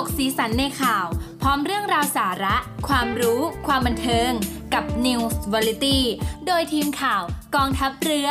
ตกสีสันในข่าว พร้อมเรื่องราวสาระ ความรู้ ความบันเทิง กับ News v a r i e t y โดยทีมข่าวกองทัพเรือ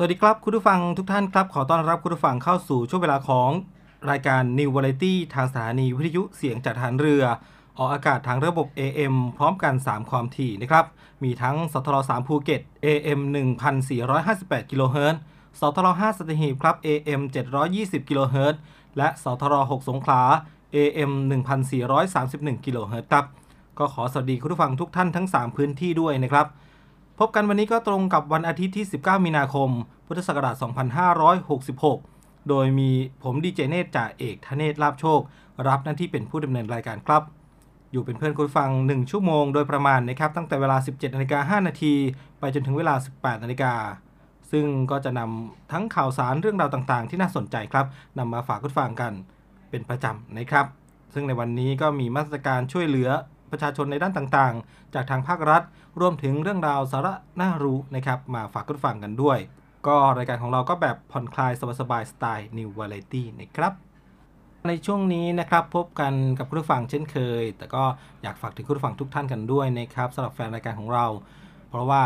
สวัสดีครับ คุณผู้ฟังทุกท่านครับ ขอต้อนรับคุณผู้ฟังเข้าสู่ช่วงเวลาของรายการ New Variety ทางสถานีวิทยุเสียงจากฐานเรือ ออกอากาศทางระบบ AM พร้อมกัน 3 ความถี่นะครับ มีทั้งสทร3ภูเก็ต AM 1458กิโลเฮิรตซ์สทร5สตหีบครับ AM 720กิโลเฮิรตซ์และสทร6สงขลา AM 1431กิโลเฮิรตซ์ครับ ก็ขอสวัสดีคุณผู้ฟังทุกท่านทั้ง 3 พื้นที่ด้วยนะครับ พบกันวันนี้ก็ตรงกับวันอาทิตย์ที่ 19 มีนาคม พุทธศักราช 2566 โดยมีผมดีเจเนตจ่าเอกทเนศลาบโชค รับหน้าที่เป็นผู้ดำเนินรายการครับ อยู่เป็นเพื่อนคุณฟัง 1 ชั่วโมงโดยประมาณนะครับ ตั้งแต่เวลา 17นาฬิกา5นาทีไปจนถึงเวลา 18นาฬิกาซึ่งก็จะนำทั้งข่าวสารเรื่องราวต่างๆ ที่น่าสนใจครับนำมาฝากคุณฟังกันเป็นประจำนะครับ ซึ่งในวันนี้ก็มีมาตรการช่วยเหลือประชาชนในด้านต่างๆ จากทางภาครัฐ รวมถึงเรื่องราวสาระน่ารู้นะครับมาฝากคุณฟังกันด้วย ก็รายการของเราก็แบบผ่อนคลายสบายๆสไตล์ New Variety นะครับในช่วงนี้นะครับพบกันกับคุณผู้ฟังเช่นเคย แต่ก็อยากฝากถึงคุณผู้ฟังทุกท่านกันด้วยนะครับสำหรับแฟนรายการของเรา เพราะว่า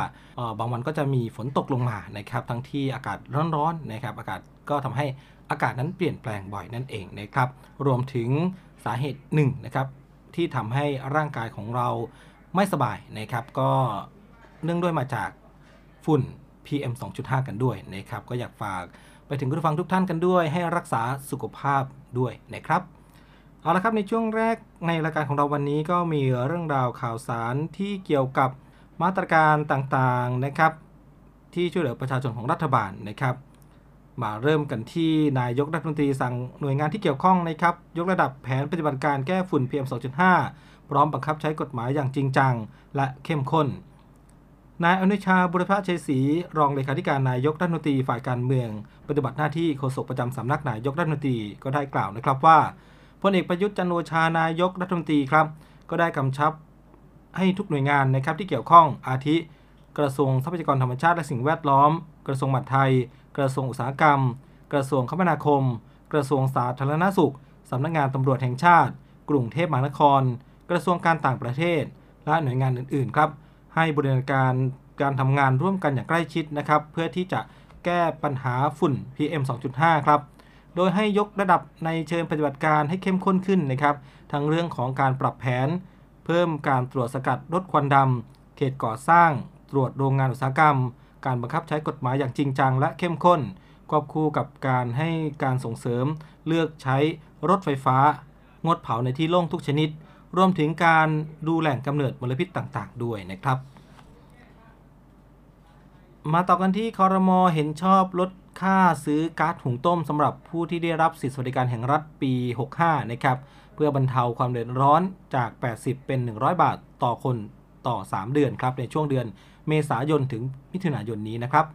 บางวันก็จะมีฝนตกลงมานะครับทั้งที่อากาศร้อนๆนะครับอากาศก็ทำให้อากาศนั้นเปลี่ยนแปลงบ่อยนั่นเองนะครับรวมถึงสาเหตุหนึ่งนะครับที่ทำให้ร่างกายของเรา ไม่สบายนะครับ ก็เนื่องด้วยมาจากฝุ่น PM 2.5 กันด้วยนะครับ ก็อยากฝากไปถึงคุณผู้ฟังทุกท่านกันด้วย ให้รักษาสุขภาพด้วยนะครับเอาละครับในช่วงแรกในรายการของเราวันนี้ก็มีเรื่องราวข่าวสารที่เกี่ยวกับมาตรการต่างๆนะครับ ที่ช่วยเหลือประชาชนของรัฐบาลนะครับ มาเริ่มกันที่นายกรัฐมนตรีสั่งหน่วยงานที่เกี่ยวข้องนะครับยกระดับแผนปฏิบัติการแก้ฝุ่น PM 2.5 พร้อมบังคับใช้กฎหมายอย่างจริงจัง และเข้มข้น นายอนุชาบุรพชัยศรีรองเลขาธิการนายกรัฐมนตรีฝ่ายการเมือง ปฏิบัติหน้าที่โฆษกประจำสำนักนายกรัฐมนตรีก็ได้กล่าวนะครับว่าพลเอกประยุทธ์จันโอชานายกรัฐมนตรีครับ ก็ได้กำชับให้ทุกหน่วยงานนะครับที่เกี่ยวข้องอาทิ กระทรวงทรัพยากรธรรมชาติและสิ่งแวดล้อม กระทรวงมหาดไทย กระทรวงอุตสาหกรรม กระทรวงคมนาคม กระทรวงสาธารณสุขสำนักงานตำรวจแห่งชาติ กรุงเทพมหานคร กระทรวงการต่างประเทศ และหน่วยงานอื่นๆครับ ให้บริการการทำงานร่วมกันอย่างใกล้ชิดนะครับ เพื่อที่จะแก้ปัญหาฝุ่น PM 2.5 ครับ โดยให้ยกระดับในเชิงปฏิบัติการให้เข้มข้นขึ้นนะครับ ทั้งเรื่องของการปรับแผน เพิ่มการตรวจสกัดลดควันดำเขตก่อสร้าง ตรวจโรงงานอุตสาหกรรม การบังคับใช้กฎหมายอย่างจริงจังและเข้มข้น ควบคู่กับการให้การส่งเสริม เลือกใช้รถไฟฟ้า งดเผาในที่โล่งทุกชนิด รวมถึงการดูแหล่งกำเนิดมลพิษต่างๆ ด้วยนะครับ มาต่อกันที่คอรมอเห็นชอบลดค่าซื้อก๊าซหุงต้มสำหรับผู้ที่ได้รับสิทธิสวัสดิการแห่งรัฐปี 65 นะครับ เพื่อบรรเทาความเดือดร้อนจาก 80 เป็น 100 บาทต่อคนต่อ 3 เดือนครับ ในช่วงเดือน เมษายนถึงมิถุนายนนี้นะครับ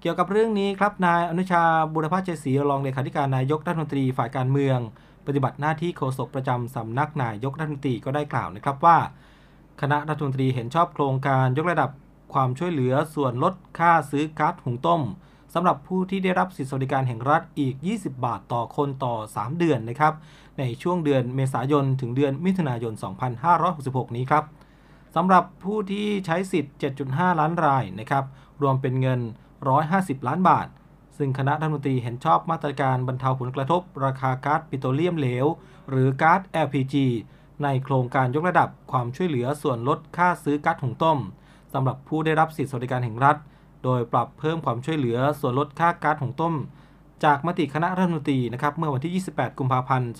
เกี่ยวกับเรื่องนี้ครับนายอนุชาบุรพชัยศรีรองเลขาธิการนายกรัฐมนตรีฝ่ายการเมือง ปฏิบัติหน้าที่โฆษกประจำสำนักนายกรัฐมนตรีก็ได้กล่าวนะครับว่า คณะรัฐมนตรีเห็นชอบโครงการยกระดับความช่วยเหลือส่วนลดค่าซื้อก๊าซหุงต้มสำหรับผู้ที่ได้รับสิทธิสวัสดิการแห่งรัฐอีก 20 บาทต่อคนต่อ 3 เดือนนะครับ ในช่วงเดือนเมษายนถึงเดือนมิถุนายน 2566 นี้ครับ สำหรับผู้ที่ใช้สิทธิ์ 7.5 ล้านรายนะครับ รวมเป็นเงิน 150 ล้านบาท ซึ่งคณะรัฐมนตรีเห็นชอบมาตรการบรรเทาผลกระทบ ราคาก๊าซปิโตรเลียมเหลว หรือก๊าซ LPG ในโครงการยกระดับความช่วยเหลือส่วนลดค่าซื้อก๊าซหุงต้มสำหรับผู้ได้รับสิทธิสวัสดิการแห่งรัฐ โดยปรับเพิ่มความช่วยเหลือส่วนลดค่าก๊าซหุงต้ม จากมติคณะรัฐมนตรีนะครับเมื่อวันที่ 28 กุมภาพันธ์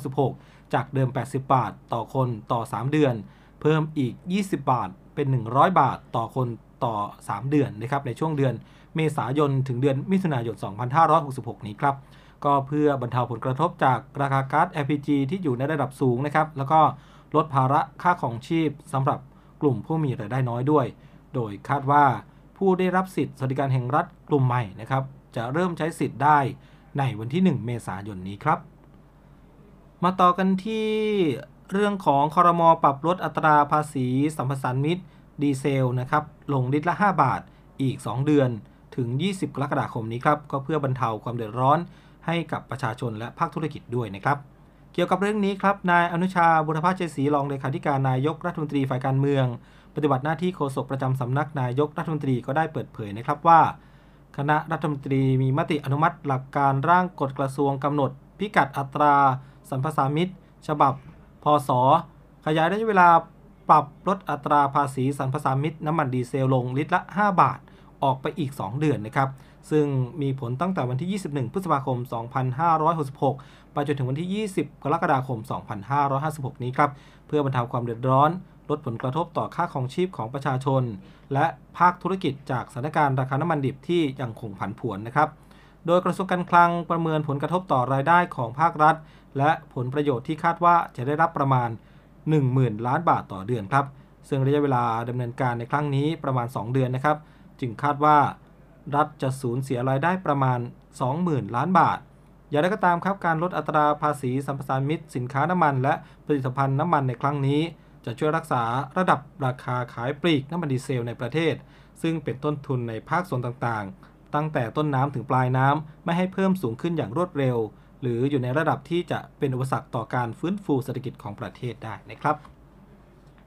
2566 จากเดิม 80 บาท ต่อคนต่อ 3 เดือน เพิ่มอีก 20 บาทเป็น 100 บาทต่อคนต่อ 3 เดือนนะครับในช่วงเดือนเมษายน ถึงเดือนมิถุนายน 2566 นี้ครับก็เพื่อบรรเทาผลกระทบจากราคาก๊าซ LPG ที่อยู่ในระดับสูงนะครับแล้วก็ลดภาระค่าของชีพสำหรับกลุ่มผู้มีรายได้น้อยด้วย โดยคาดว่าผู้ได้รับสิทธิสวัสดิการแห่งรัฐกลุ่มใหม่นะครับจะเริ่มใช้สิทธิ์ได้ในวันที่ 1 เมษายนนี้ครับ มาต่อกันที่ เรื่องของคอรมอปรับลดอัตราภาษีสัมปทานมิตรดีเซลนะครับลงลิตรละ 5 บาทอีก 2 เดือนถึง 20 กรกฎาคมนี้ครับก็เพื่อบรรเทาความเดือดร้อนให้กับประชาชนและภาคธุรกิจด้วยนะครับ เกี่ยวกับเรื่องนี้ครับนายอนุชาบุรพาเจศรีรองเลขาธิการนายกรัฐมนตรีฝ่ายการเมือง ปฏิบัติหน้าที่โฆษกประจำสำนักนายกรัฐมนตรีก็ได้เปิดเผยนะครับว่า คณะรัฐมนตรีมีมติอนุมัติหลักการร่างกฎกระทรวงกำหนด พิกัดอัตราสัมปทามิตร ฉบับ พศขยายระยะเวลาปรับลดอัตราภาษีสัมปทานมิตรน้ำมันดีเซลลงลิตรละ 5 บาทออกไปอีก 2 เดือนนะครับ ซึ่งมีผลตั้งแต่วันที่ 21 พฤษภาคม 2566 ไปจนถึงวันที่ 20 กรกฎาคม 2556 นี้ครับ เพื่อบรรเทาความเดือดร้อน ลดผลกระทบต่อค่าครองชีพของประชาชน และภาคธุรกิจจากสถานการณ์ราคาน้ำมันดิบที่ยังคงผันผวนนะครับ โดยกระทรวงการคลังประเมินผลกระทบต่อรายได้ของภาครัฐ และผลประโยชน์ที่คาดว่าจะได้รับประมาณ 10,000 ล้านบาทต่อเดือนครับ ซึ่งระยะเวลาดำเนินการในครั้งนี้ประมาณ 2 เดือนนะครับ จึงคาดว่ารัฐจะสูญเสียรายได้ประมาณ 20,000 ล้านบาท อย่างไรก็ตามครับการลดอัตราภาษีสัมปทานมิตรสินค้าน้ำมัน และผลิตภัณฑ์น้ำมันในครั้งนี้ จะช่วยรักษาระดับราคาขายปลีกน้ำมันดีเซลในประเทศ ซึ่งเป็นต้นทุนในภาคส่วนต่างๆ ตั้งแต่ต้นน้ำถึงปลายน้ำไม่ให้เพิ่มสูงขึ้นอย่างรวดเร็ว หรืออยู่ในระดับที่จะเป็นอุปสรรคต่อการฟื้นฟูเศรษฐกิจของประเทศได้นะครับ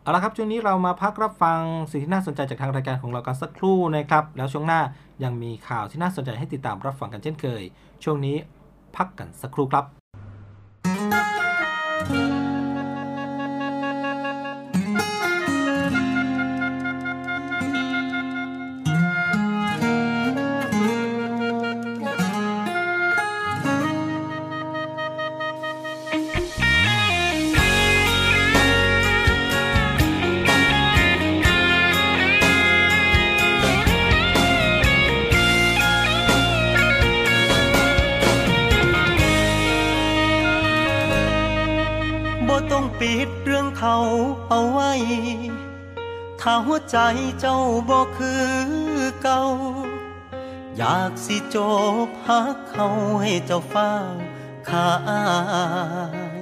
เอาละครับช่วงนี้เรามาพักรับฟังสิ่งที่น่าสนใจจากทางรายการของเรากันสักครู่นะครับ แล้วช่วงหน้ายังมีข่าวที่น่าสนใจให้ติดตามรับฟังกันเช่นเคย ช่วงนี้พักกันสักครู่ครับ ใจเจ้าบ่คือเก่า อยากสิจบหักเขาให้เจ้าฟ้าขาย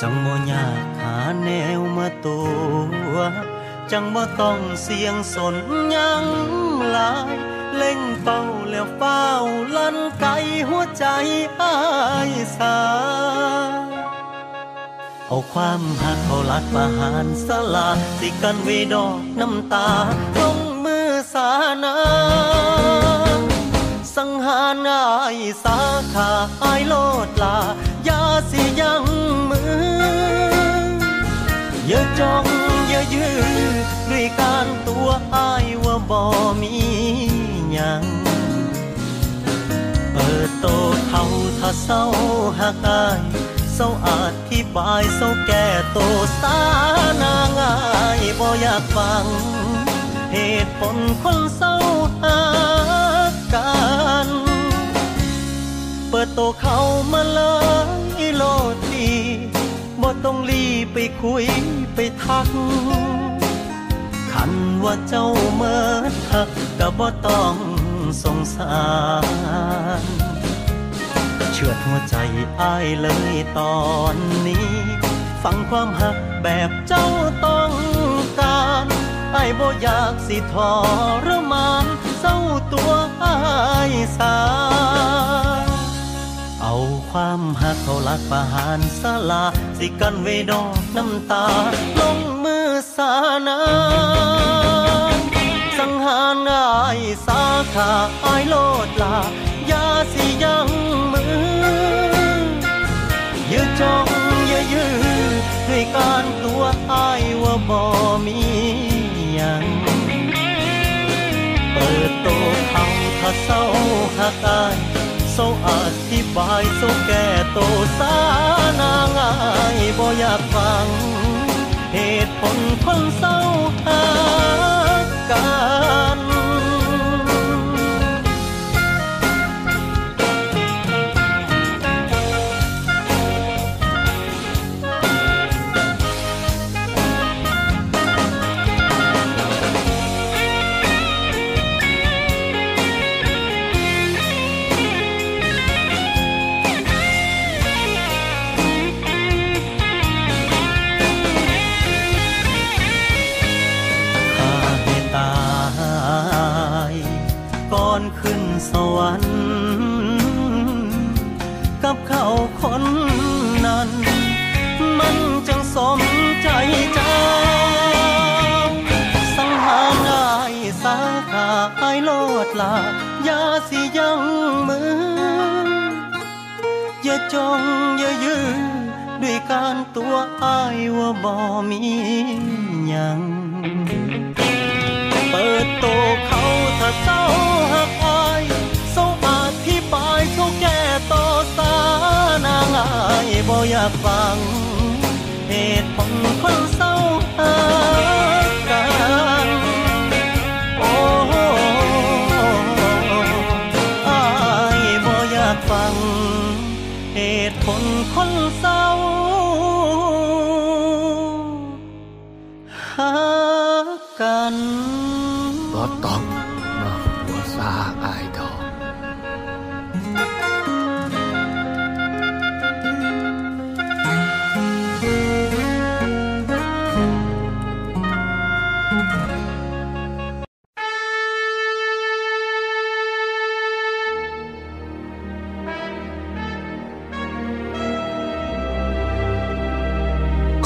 จังบ่อยากหาแนวมาตัว จังบ่ต้องเสียงสนยังหลาย เล่งเป้าแล้วเฝ้าลั่นไกหัวใจอายสา เอาความหักเขาลัดประหารสลา สิกันไว้ดอกน้ำตาลงมือสานาสังหารอายสาขาอายโลดลาอย่าสิยังมืออย่าจ้องอย่ายื้อด้วยการตัวอายว่าบ่มีหยังเปิดโตเขาถ้าเศร้าหักอาย เศร้าอาจที่บายเศร้าแก่โตสานางายบ่อยากฟัง เหตุผลคนเศร้าหากัน เปิดโตเขามาเลยโลดดีบ่ต้องรีไปคุยไปทัก คันว่าเจ้าเมิดหักก็บ่ต้องสงสาร เชื่อหัวใจอ้ายเลยตอนนี้ ฟังความหักแบบเจ้าต้องการไอ้บ่อยากสิทรมานเศร้าตัวอายสา เอาความหักเขาลักประหารสลา สิกันไว้ดอกน้ำตา ลงมือสานานสังหารอายสาขาอายโลดลา ยาสิยัง มีหยังเปิดโตเขาถ้าเศร้าหักอายเศร้าอธิบายเศร้าแก่โตสานางอายบ่อยากฟัง เหตุผลคนเศร้าหากกัน ว่าบ่มีหยังเปิดโตเขาถ้าเศร้าหักอายเศร้าอธิบายเศร้าแก้ต่อสานางอายบ่อยากฟังเหตุผลคนเศร้าหักกันโอ้อายบ่อยากฟังเหตุผลคนเศร้า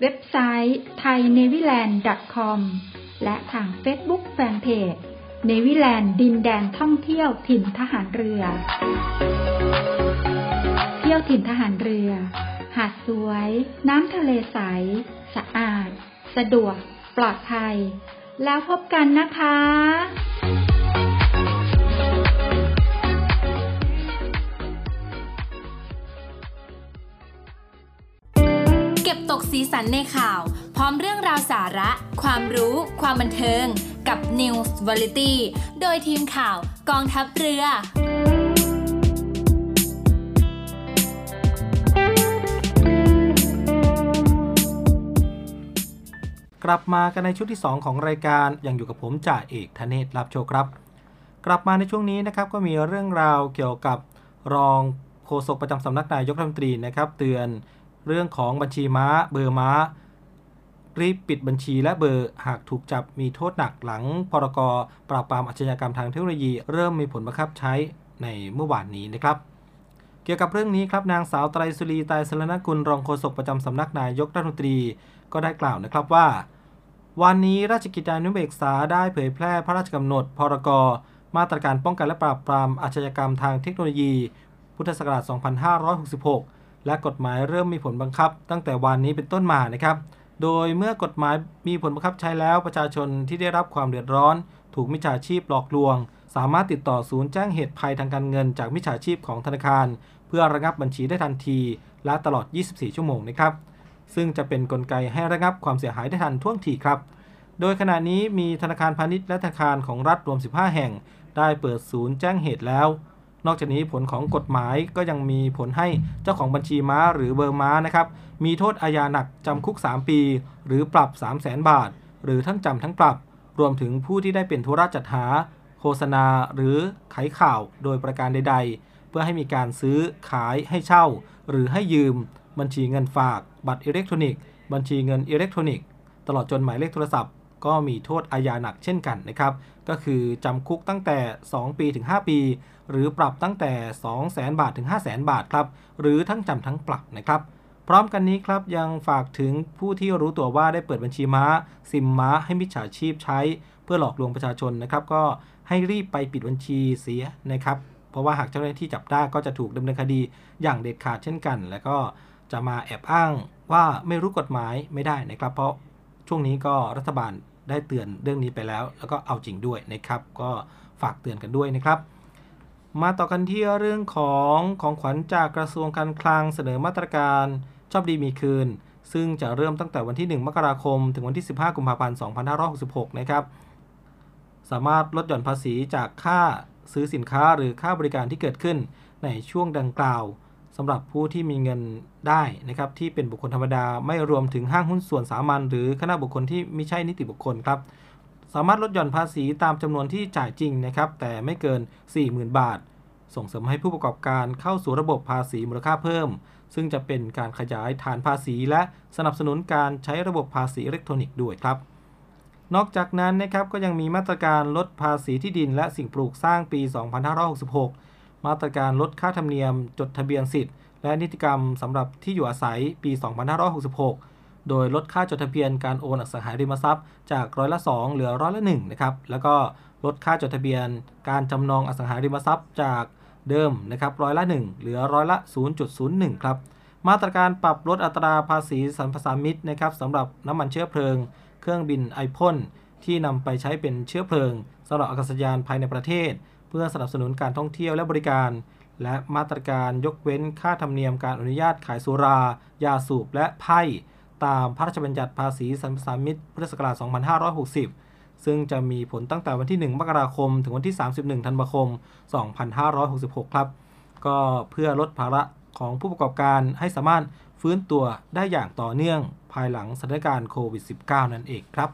เว็บไซต์ thainewiland.com และทาง Facebook Fanpage เนวิแลนด์ดินแดนท่องเที่ยวถิ่นทหารเรือ เที่ยวถิ่นทหารเรือ หาดสวย น้ำทะเลใส สะอาด สะดวก ปลอดภัย แล้วพบกันนะคะ ก็บตกสีสันในข่าว พร้อมเรื่องราวสาระ ความรู้ ความบันเทิง กับ News Variety โดยทีมข่าวกองทัพเรือ กลับมากันในชุดที่ 2 ของรายการยังอยู่กับผมจ่าเอกธเนศรับโชคครับ กลับมาในช่วงนี้นะครับก็มีเรื่องราวเกี่ยวกับรองโฆษกประจำสำนักนายกรัฐมนตรีนะครับ เตือน เรื่องของบัญชีม้า เบอร์ม้า รีบปิดบัญชีและเบอร์หากถูกจับมีโทษหนักหลังพรกปราบปรามอาชญากรรมทางเทคโนโลยี เริ่มมีผลบังคับใช้ในเมื่อวานนี้นะครับเกี่ยวกับเรื่องนี้ครับนางสาวไตรสุรีไตรสรณกุลรองโฆษกประจำสำนักนายกรัฐมนตรีก็ได้กล่าวนะครับว่า วันนี้ราชกิจจานุเบกษาได้เผยแพร่พระราชกำหนด พรกมาตรการป้องกันและปราบปรามอาชญากรรมทางเทคโนโลยี พุทธศักราช 2566 และกฎหมายเริ่มมีผลบังคับ ตั้งแต่วันนี้เป็นต้นมานะครับ โดยเมื่อกฎหมายมีผลบังคับใช้แล้วประชาชนที่ได้รับความเดือดร้อน ถูกมิจฉาชีพหลอกลวง สามารถติดต่อศูนย์แจ้งเหตุภัยทางการเงิน จากมิจฉาชีพของธนาคาร เพื่อระงับบัญชีได้ทันที และตลอด 24 ชั่วโมงนะครับ ซึ่งจะเป็นนกลไกให้ระงับความเสียหายได้ทันท่วงทีครับ โดยขณะนี้มีธนาคารพาณิชย์และธนาคารของรัฐรวม 15 แห่ง ได้เปิดศูนย์แจ้งเหตุแล้ว นอกจากนี้ผลของกฎหมายก็ยังมีผลให้เจ้าของบัญชีม้าหรือเบอร์ม้านะครับ มีโทษอาญาหนักจำคุก 3 ปี หรือปรับ 3 0 0แสนบาท หรือทั้งจำทั้งปรับ รวมถึงผู้ที่ได้เป็นธุระจัดหา โฆษณาหรือขายข่าวโดยประการใด ๆ เพื่อให้มีการซื้อขายให้เช่า หรือให้ยืม บัญชีเงินฝาก บัตรอิเล็กทรอนิกส์บัญชีเงินอิเล็กทรอนิกส์ตลอดจนหมายเลขโทรศัพท์ก็มีโทษอาญาหนักเช่นกันนะครับ ก็คือจำคุกตั้งแต่ 2 ปีถึง 5 ปี หรือปรับตั้งแต่ 2 0 0 0 0 0 บาทถึง 5 0 0 0 0 0 บาทครับ หรือทั้งจำทั้งปรับนะครับ พร้อมกันนี้ครับยังฝากถึงผู้ที่รู้ตัวว่าได้เปิดบัญชีม้า ซิมม้าให้มิจฉาชีพใช้ เพื่อหลอกลวงประชาชนนะครับ ก็ให้รีบไปปิดบัญชีเสียนะครับ เพราะว่าหากเจ้าหน้าที่จับได้ก็จะถูกดำเนินคดีอย่างเด็ดขาดเช่นกัน แล้วก็จะมาแอบอ้างว่าไม่รู้กฎหมายไม่ได้นะครับ เพราะช่วงนี้ก็รัฐบาลได้เตือนเรื่องนี้ไปแล้ว แล้วก็เอาจริงด้วยนะครับ ก็ฝากเตือนกันด้วยนะครับ มาต่อกันที่เรื่องของของขวัญจากกระทรวงการคลังเสนอมาตรการชอบดีมีคืน ซึ่งจะเริ่มตั้งแต่วันที่ 1 มกราคม ถึงวันที่ 15 กุมภาพันธ์ 2566 นะครับ สามารถลดหย่อนภาษีจากค่าซื้อสินค้าหรือค่าบริการที่เกิดขึ้นในช่วงดังกล่าวสำหรับผู้ที่มีเงินได้นะครับที่เป็นบุคคลธรรมดาไม่รวมถึงห้างหุ้นส่วนสามัญหรือคณะบุคคลที่ไม่ใช่นิติบุคคลครับ สามารถลดหย่อนภาษีตามจำนวนที่จ่ายจริงนะครับ แต่ไม่เกิน 40,000 บาท ส่งเสริมให้ผู้ประกอบการเข้าสู่ระบบภาษีมูลค่าเพิ่ม ซึ่งจะเป็นการขยายฐานภาษี และสนับสนุนการใช้ระบบภาษีอิเล็กทรอนิกส์ด้วยครับ นอกจากนั้นนะครับก็ยังมีมาตรการลดภาษีที่ดินและสิ่งปลูกสร้างปี 2566 มาตรการลดค่าธรรมเนียม จดทะเบียนสิทธิ์ และนิติกรรมสำหรับที่อยู่อาศัยปี 2566 โดยลดค่าจดทะเบียนการโอนอสังหาริมทรัพย์ จากร้อยละ 2 เหลือร้อยละ1นะครับแล้วก็ลดค่าจดทะเบียนการจำนองอสังหาริมทรัพย์จากเดิมนะครับร้อยละ 1 เหลือร้อยละ 0.01 ครับมาตรการปรับลดอัตราภาษีสรรพสามิตนะครับสำหรับน้ำมันเชื้อเพลิง เครื่องบินไอพ่นที่นำไปใช้เป็นเชื้อเพลิงสำหรับอากาศยานภายในประเทศ เพื่อสนับสนุนการท่องเที่ยวและบริการ และมาตรการยกเว้นค่าธรรมเนียมการอนุญาตขายสุรา ยาสูบและไพ่ ตามพระราชบัญญัติภาษีสรรพสามิตพุทธศักราช2560 ซึ่งจะมีผลตั้งแต่วันที่ 1 มกราคม ถึงวันที่ 31 ธันวาคม 2566 ครับ ก็เพื่อลดภาระของผู้ประกอบการให้สามารถฟื้นตัวได้อย่างต่อเนื่องภายหลังสถานการณ์โควิด -19 นั่นเองครับ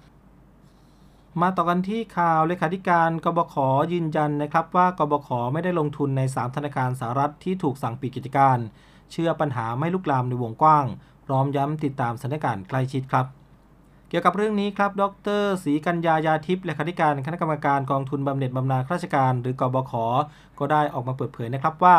มาต่อกันที่ข่าวเลขาธิการกบขยืนยันนะครับว่ากบขไม่ได้ลงทุนใน 3 ธนาคารสหรัฐที่ถูกสั่งปิดกิจการ เชื่อปัญหาไม่ลุกลามในวงกว้าง พร้อมย้ำติดตามสถานการณ์ใกล้ชิดครับ เกี่ยวกับเรื่องนี้ครับ ดรศรีกัญญายาทิพย์เลขาธิการคณะกรรมการกองทุนบำเหน็จบำนาญข้าราชการ หรือกบขก็ได้ออกมาเปิดเผยนะครับว่า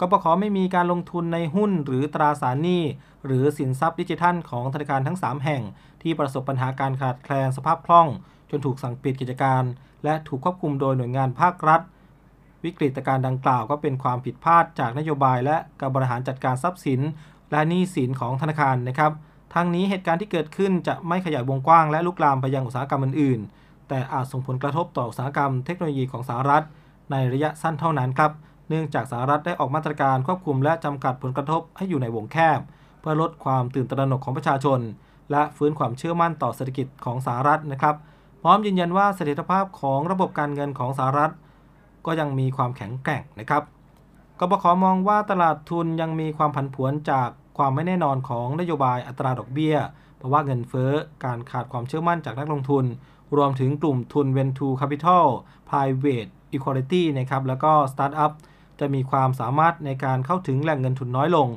กบขไม่มีการลงทุนในหุ้นหรือตราสารหนี้ หรือสินทรัพย์ดิจิทัลของธนาคารทั้ง 3 แห่ง ที่ประสบปัญหาการขาดแคลนสภาพคล่อง จนถูกสั่งปิดกิจการ และถูกควบคุมโดยหน่วยงานภาครัฐ วิกฤตการณ์ดังกล่าวก็เป็นความผิดพลาดจากนโยบายและการบริหารจัดการทรัพย์สิน และหนี้สินของธนาคารนะครับทางนี้เหตุการณ์ที่เกิดขึ้นจะไม่ขยายวงกว้างและลุกลามไปยังอุตสาหกรรมอื่นๆ แต่อาจส่งผลกระทบต่ออุตสาหกรรมเทคโนโลยีของสหรัฐ ในระยะสั้นเท่านั้นครับ เนื่องจากสหรัฐได้ออกมาตรการควบคุมและจำกัดผลกระทบให้อยู่ในวงแคบ เพื่อลดความตื่นตระหนกของประชาชน และฟื้นความเชื่อมั่นต่อเศรษฐกิจของสหรัฐนะครับ พร้อมยืนยันว่าเสถียรภาพของระบบการเงินของสหรัฐ ก็ยังมีความแข็งแกร่งนะครับ กบขมองว่าตลาดทุนยังมีความผันผวนจากความไม่แน่นอนของนโยบายอัตราดอกเบี้ย เพราะว่าเงินเฟ้อ การขาดความเชื่อมั่นจากนักลงทุน รวมถึงกลุ่มทุน Venture Capital Private Equality นะครับ แล้วก็ Startup จะมีความสามารถในการเข้าถึงแหล่งเงินทุนน้อยลง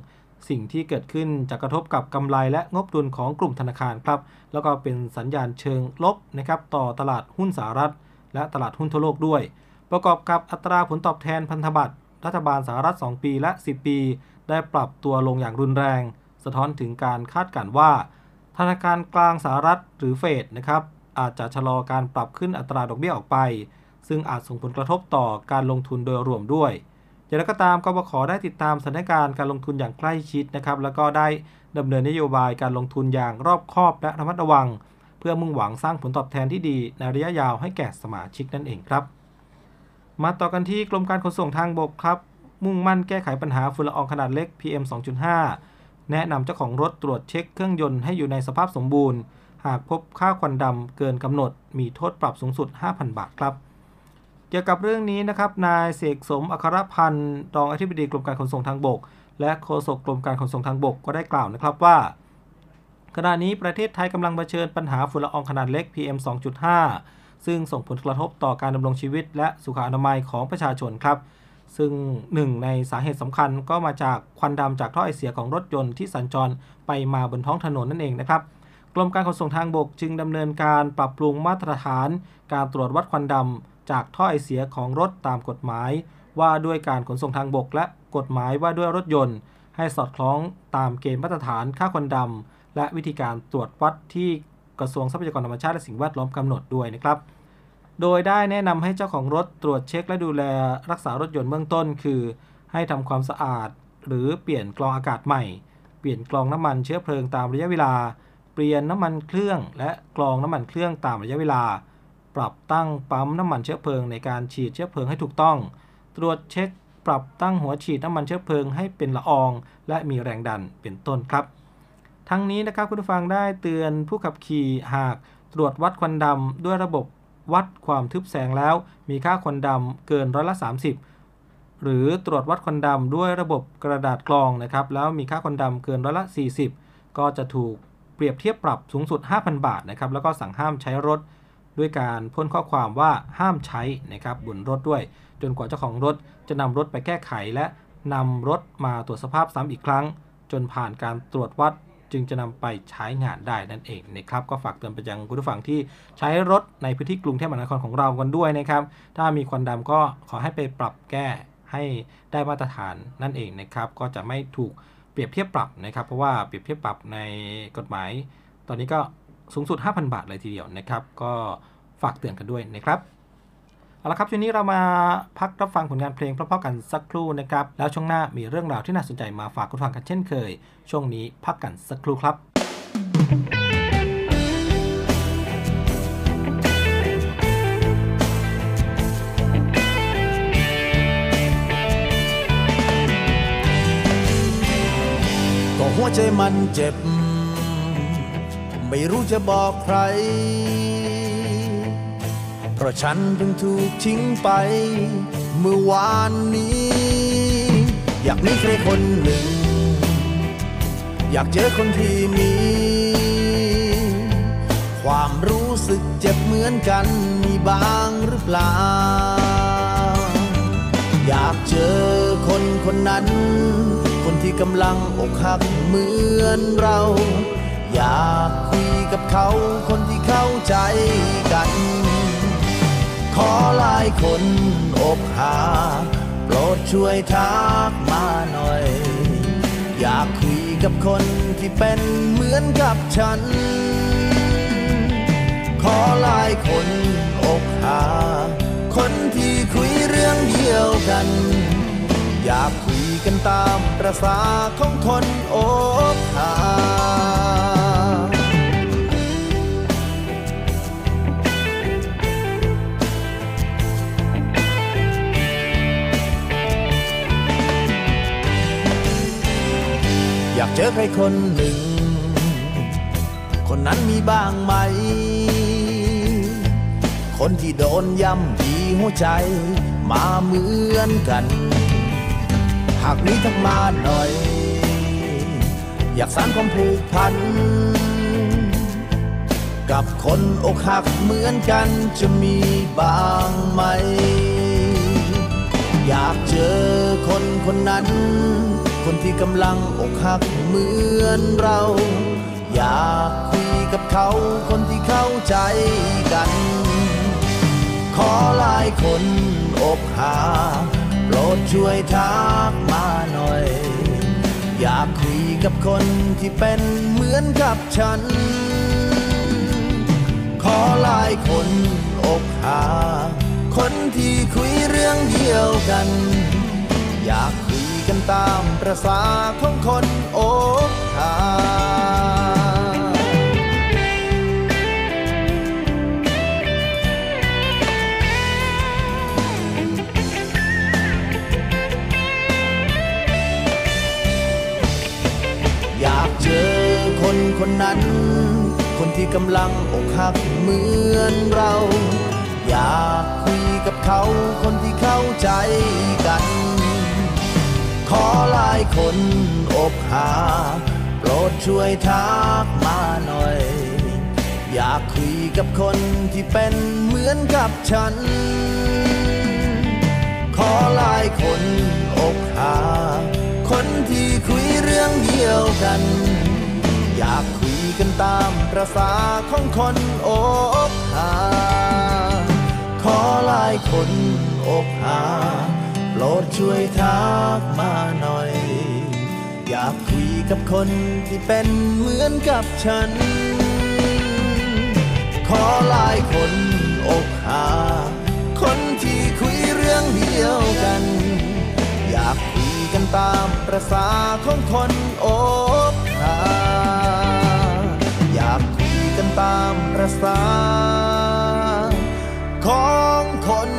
สิ่งที่เกิดขึ้นจะกระทบกับกำไรและงบดุลของกลุ่มธนาคารครับ แล้วก็เป็นสัญญาณเชิงลบนะครับต่อตลาดหุ้นสหรัฐ และตลาดหุ้นทั่วโลกด้วย ประกอบกับอัตราผลตอบแทนพันธบัตร รัฐบาลสหรัฐ 2 ปีและ 10 ปี ได้ปรับตัวลงอย่างรุนแรง สะท้อนถึงการคาดการณ์ว่า ธนาคารกลางสหรัฐหรือเฟดนะครับอาจจะชะลอการปรับขึ้นอัตราดอกเบี้ยออกไป ซึ่งอาจส่งผลกระทบต่อการลงทุนโดยรวมด้วยอย่างไรก็ตามกบขได้ติดตามสถานการณ์การลงทุนอย่างใกล้ชิดนะครับ แล้วก็ได้ดำเนินนโยบายการลงทุนอย่างรอบคอบและระมัดระวัง เพื่อมุ่งหวังสร้างผลตอบแทนที่ดีในระยะยาวให้แก่สมาชิกนั่นเองครับ มาต่อกันที่กรมการขนส่งทางบกครับ มุ่งมั่นแก้ไขปัญหาฝุ่นละอองขนาดเล็ก PM 2.5 แนะนำเจ้าของรถตรวจเช็คเครื่องยนต์ให้อยู่ในสภาพสมบูรณ์ หากพบค่าควันดำเกินกำหนด มีโทษปรับสูงสุด 5,000 บาทครับ เกี่ยวกับเรื่องนี้นะครับ นายเสกสมอัครพันธ์รองอธิบดีกรมการขนส่งทางบก และโฆษกกรมการขนส่งทางบกก็ได้กล่าวนะครับว่า ขณะนี้ประเทศไทยกำลังเผชิญปัญหาฝุ่นละอองขนาดเล็ก PM 2.5 ซึ่งส่งผลกระทบต่อการดำรงชีวิต และสุขอนามัยของประชาชนครับ ซึ่งหนึ่งในสาเหตุสำคัญก็มาจากควันดำจากท่อไอเสียของรถยนต์ที่สัญจรไปมาบนท้องถนนนั่นเองนะครับกรมการขนส่งทางบกจึงดำเนินการปรับปรุงมาตรฐาน การตรวจวัดควันดำจากท่อไอเสียของรถตามกฎหมาย ว่าด้วยการขนส่งทางบกและกฎหมายว่าด้วยรถยนต์ ให้สอดคล้องตามเกณฑ์มาตรฐานค่าควันดำและวิธีการตรวจวัดที่ กระทรวงทรัพยากรธรรมชาติและสิ่งแวดล้อมกำหนดด้วยนะครับ โดยได้แนะนำให้เจ้าของรถตรวจเช็คและดูแลรักษารถยนต์เบื้องต้น คือ ให้ทำความสะอาด หรือเปลี่ยนกรองอากาศใหม่ เปลี่ยนกรองน้ำมันเชื้อเพลิงตามระยะเวลา เปลี่ยนน้ำมันเครื่อง และกรองน้ำมันเครื่องตามระยะเวลา ปรับตั้งปั๊มน้ำมันเชื้อเพลิงในการฉีดเชื้อเพลิงให้ถูกต้อง ตรวจเช็ค ปรับตั้งหัวฉีดน้ำมันเชื้อเพลิงให้เป็นละออง และมีแรงดันเป็นต้นครับ ทั้งนี้นะครับคุณผู้ฟังได้เตือนผู้ขับขี่หากตรวจวัดควันดำด้วยระบบวัดความทึบแสงแล้ว มีค่าควันดำเกินร้อยละ 30 หรือตรวจวัดควันดำด้วยระบบกระดาษกรองนะครับแล้วมีค่าควันดำเกินร้อยละ 40 ก็จะถูกเปรียบเทียบปรับสูงสุด 5,000 บาทนะครับแล้วก็สั่งห้ามใช้รถ ด้วยการพ่นข้อความว่าห้ามใช้นะครับบนรถด้วย จนกว่าเจ้าของรถจะนำรถไปแก้ไขและนำรถมาตรวจสภาพซ้ำอีกครั้ง จนผ่านการตรวจวัด จึงจะนำไปใช้งานได้นั่นเองนะครับก็ฝากเตือนไปยังคุณผู้ฟังที่ใช้รถในพื้นที่กรุงเทพมหานครของเรากันด้วยนะครับ ถ้ามีควันดำก็ขอให้ไปปรับแก้ให้ได้มาตรฐานนั่นเองนะครับ ก็จะไม่ถูกเปรียบเทียบปรับนะครับ เพราะว่าเปรียบเทียบปรับในกฎหมาย ตอนนี้ก็สูงสุด 5,000 บาทเลยทีเดียวนะครับ ก็ฝากเตือนกันด้วยนะครับ เอาละครับช่วงนี้เรามาพักรับฟังผลงานเพลงเพราะๆกันสักครู่นะครับ แล้วช่วงหน้ามีเรื่องราวที่น่าสนใจมาฝากคุณฟังกันเช่นเคย ช่วงนี้พักกันสักครู่ครับ ก็หัวใจมันเจ็บ ไม่รู้จะบอกใคร เพราะฉันเพิ่งถูกทิ้งไป เมื่อวานนี้ อยากมีใครคนหนึ่ง อยากเจอคนที่มีความรู้สึกเจ็บเหมือนกันมีบ้างหรือเปล่า อยากเจอคนคนนั้น คนที่กำลังอกหักเหมือนเรา อยากคุยกับเขาคนที่เข้าใจกัน อหลายคนอกหักโปรดช่วยทักมาหน่อย อยากคุยกับคนที่เป็นเหมือนกับฉัน ขอหลายคนอกหักคนที่คุยเรื่องเดียวกัน อยากคุยกันตามประษาของคนอกหั กากเจอใครคนหนึ่ง คนนั้นมีบ้างไหม คนที่โดนย่ำยีหัวใจ มาเหมือนกัน หากนี้ทักมาหน่อย อยากสานความผูกพัน กับคนอกหักเหมือนกันจะมีบ้างไหม อยากเจอคนคนนั้น คนที่กำลังอกหักเหมือนเรา อยากคุยกับเขาคนที่เข้าใจกัน ขอหลายคนอกหักโปรดช่วยทักมาหน่อย อยากคุยกับคนที่เป็นเหมือนกับฉัน ขอหลายคนอกหักคนที่คุยเรื่องเดียวกัน อยากคุย กันตามประษาของคนอกหักอยากเจอคนคนนั้น คนที่กำลังอกหักเหมือนเรา อยากคุยกับเขาคนที่เข้าใจกัน ขอหลายคนอกหักโปรดช่วยทักมาหน่อย อยากคุยกับคนที่เป็นเหมือนกับฉัน ขอหลายคนอกหักคนที่คุยเรื่องเดียวกัน อยากคุยกันตามประษาของคนอกหักขอหลายคนอกหักโป รดช่วยทักมาหน่อย อยากคุยกับคนที่เป็นเหมือนกับฉัน ขอหลายคนอกหักคนที่คุยเรื่องเดียวกัน อยากคุยกันตามประษาของคนอกหักอยากคุยกันตามประษาของคน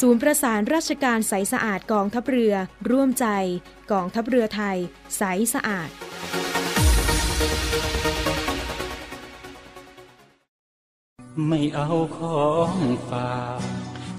ศูนย์ประสานราชการใสสะอาดกองทัพเรือ ร่วมใจ กองทัพเรือไทย ใสสะอาด ไม่เอาของฝาก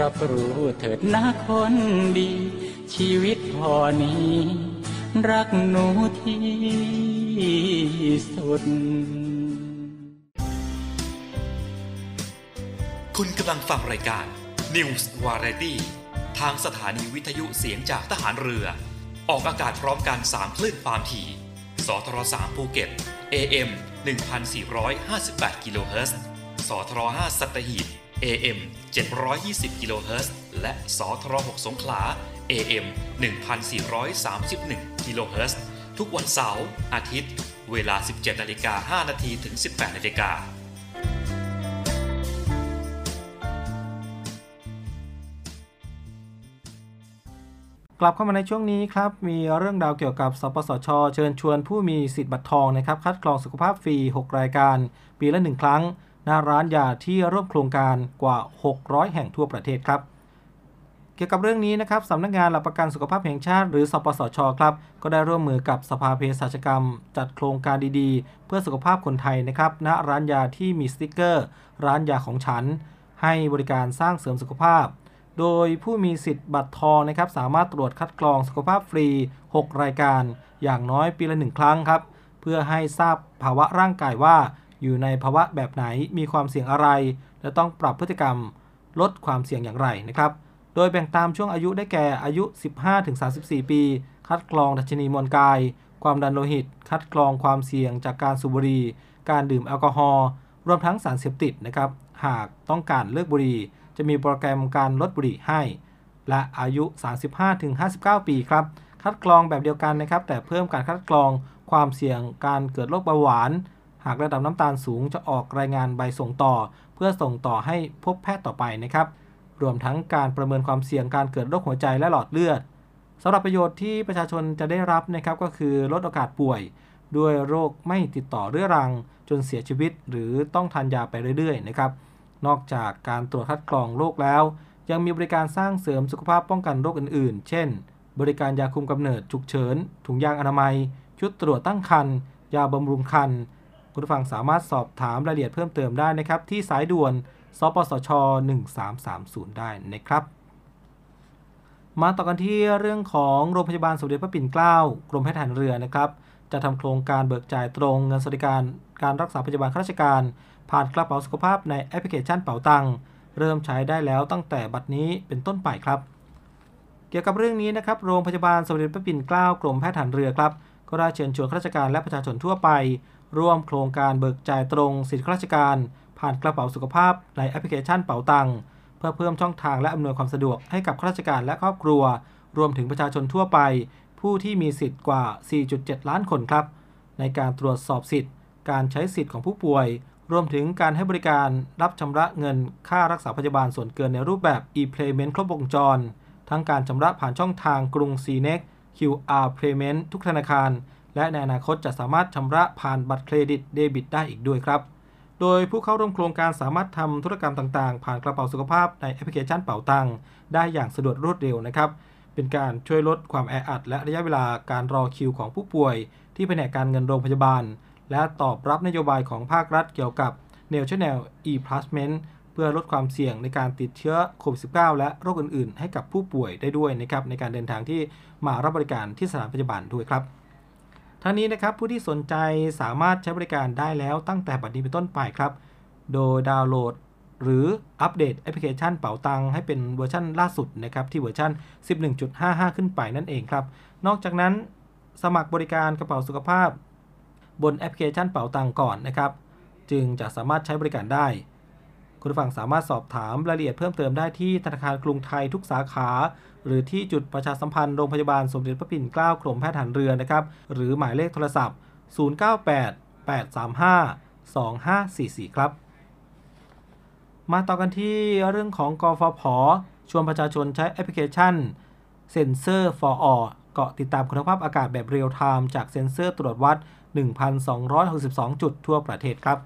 รับรู้เถิดนะคนดี ชีวิตพอนี้ รักหนูที่สุด คุณกำลังฟังรายการ News Variety ทางสถานีวิทยุเสียงจากทหารเรือ ออกอากาศพร้อมกัน 3 คลื่นความถี่สทร3ภูเก็ต AM 1458 กิโลเฮิรตซ์สทร5สัตหีบ AM 720กิโลเฮิรตซ์และสทร6สงขลา AM 1431กิโลเฮิรตซ์ทุกวันเสาร์อาทิตย์ เวลา 17นาฬิกา5นาทีถึง 18นาฬิกากลับเข้ามาในช่วงนี้ครับ มีเรื่องราวเกี่ยวกับ สปสช เชิญชวนผู้มีสิทธิ์บัตรทองนะครับ คัดกรองสุขภาพฟรี 6 รายการ ปีละ 1 ครั้ง หน้าร้านยาที่ร่วมโครงการกว่า 600 แห่งทั่วประเทศครับ เกี่ยวกับเรื่องนี้นะครับสำนักงานหลักประกันสุขภาพแห่งชาติหรือสปสชครับก็ได้ร่วมมือกับสภาเภสัชกรรม จัดโครงการดีๆ เพื่อสุขภาพคนไทยนะครับณร้านยาที่มีสติกเกอร์ ร้านยาของฉัน ให้บริการสร้างเสริมสุขภาพ โดยผู้มีสิทธิ์บัตรทองนะครับสามารถตรวจคัดกรองสุขภาพฟรี 6 รายการ อย่างน้อยปีละ1ครั้งครับเพื่อให้ทราบภาวะร่างกายว่า อยู่ในภาวะแบบไหนมีความเสี่ยงอะไร และต้องปรับพฤติกรรมลดความเสี่ยงอย่างไรนะครับ โดยแบ่งตามช่วงอายุได้แก่อายุ 15-34 ปี คัดกรองดัชนีมวลกาย ความดันโลหิต คัดกรองความเสี่ยงจากการสูบบุหรี่ การดื่มแอลกอฮอล์รวมทั้งสารเสพติดนะครับ หากต้องการเลิกบุหรี่ จะมีโปรแกรมการลดบุหรี่ให้ และอายุ 35-59 ปีครับ คัดกรองแบบเดียวกันนะครับ แต่เพิ่มการคัดกรองความเสี่ยงการเกิดโรคเบาหวาน หากระดับน้ำตาลสูงจะออกรายงานใบส่งต่อ เพื่อส่งต่อให้พบแพทย์ต่อไปนะครับ รวมทั้งการประเมินความเสี่ยงการเกิดโรคหัวใจและหลอดเลือดสำหรับประโยชน์ที่ประชาชนจะได้รับนะครับก็คือลดโอกาสป่วย ด้วยโรคไม่ติดต่อเรื้อรัง จนเสียชีวิต หรือต้องทานยาไปเรื่อยๆนะครับนอกจากการตรวจคัดกรองโรคแล้ว ยังมีบริการสร้างเสริมสุขภาพป้องกันโรคอื่นๆ เช่น บริการยาคุมกำเนิดฉุกเฉิน ถุงยางอนามัย ชุดตรวจตั้งครรภ์ยาบำรุงครรภ์ คุณผู้ฟังสามารถสอบถามรายละเอียดเพิ่มเติมได้นะครับ ที่สายด่วน สปสช 1330 ได้นะครับ มาต่อกันที่เรื่องของโรงพยาบาลสมเด็จพระปิ่นเกล้ากรมแพทย์ทหารเรือนะครับ จะทำโครงการเบิกจ่ายตรงเงินสวัสดิการการรักษาพยาบาลข้าราชการ ผ่านกระเป๋าสุขภาพในแอปพลิเคชันเป๋าตังเริ่มใช้ได้แล้วตั้งแต่บัดนี้เป็นต้นไปครับ เกี่ยวกับเรื่องนี้นะครับ โรงพยาบาลสมเด็จพระปิ่นเกล้ากรมแพทย์ทหารเรือครับ ก็ได้เชิญชวนข้าราชการและประชาชนทั่วไป ร่วมโครงการเบิกจ่ายตรงสิทธิข้าราชการ ผ่านกระเป๋าสุขภาพในแอปพลิเคชันเป๋าตังเพื่อเพิ่มช่องทางและอำนวยความสะดวกให้กับข้าราชการและครอบครัว รวมถึงประชาชนทั่วไป ผู้ที่มีสิทธิ์กว่า 4.7 ล้านคนครับ ในการตรวจสอบสิทธิ์ การใช้สิทธิ์ของผู้ป่วย รวมถึงการให้บริการรับชำระเงินค่ารักษาพยาบาลส่วนเกินในรูปแบบ e-payment ครบวงจร ทั้งการชำระผ่านช่องทางกรุง c n e x QR Payment ทุกธนาคาร และในอนาคตจะสามารถชำระผ่านบัตรเครดิตเดบิตได้อีกด้วยครับ โดยผู้เข้าร่วมโครงการสามารถทำธุรกรรมต่างๆ ผ่านกระเป๋าสุขภาพในแอปพลิเคชันเป๋าตังได้อย่างสะดวกรวดเร็วนะครับ เป็นการช่วยลดความแออัด และระยะเวลาการรอคิวของผู้ป่วย ที่แผนกการเงินโรงพยาบาล และตอบรับนโยบายของภาครัฐเกี่ยวกับ National e-Payment เพื่อลดความเสี่ยงในการติดเชื้อโควิด -19 และโรคอื่น ๆ ให้กับผู้ป่วยได้ด้วยนะครับในการเดินทางที่มารับบริการที่สถานพยาบาลด้วยครับ ทั้งนี้นะครับผู้ที่สนใจสามารถใช้บริการได้แล้วตั้งแต่บัดนี้เป็นต้นไปครับ โดยดาวน์โหลดหรืออัปเดตแอปพลิเคชันเป๋าตังให้เป็นเวอร์ชันล่าสุดนะครับที่เวอร์ชัน 11.55 ขึ้นไปนั่นเองครับ นอกจากนั้นสมัครบริการกระเป๋าสุขภาพ บนแอปพลิเคชันเป๋าตังก่อนนะครับ จึงจะสามารถใช้บริการได้ คุณผู้ฟังสามารถสอบถามรายละเอียดเพิ่มเติมได้ที่ธนาคารกรุงไทยทุกสาขา หรือที่จุดประชาสัมพันธ์โรงพยาบาลสมเด็จพระปิ่นเกล้ากรมแพทย์ทหารเรือนะครับหรือหมายเลขโทรศัพท์ 098 835 2544 ครับ มาต่อกันที่เรื่องของกฟผ ชวนประชาชนใช้แอปพลิเคชัน Sensor for All เกาะติดตามคุณภาพอากาศแบบเรียลไทม์จากเซ็นเซอร์ตรวจวัด 1,262 จุดทั่วประเทศครับ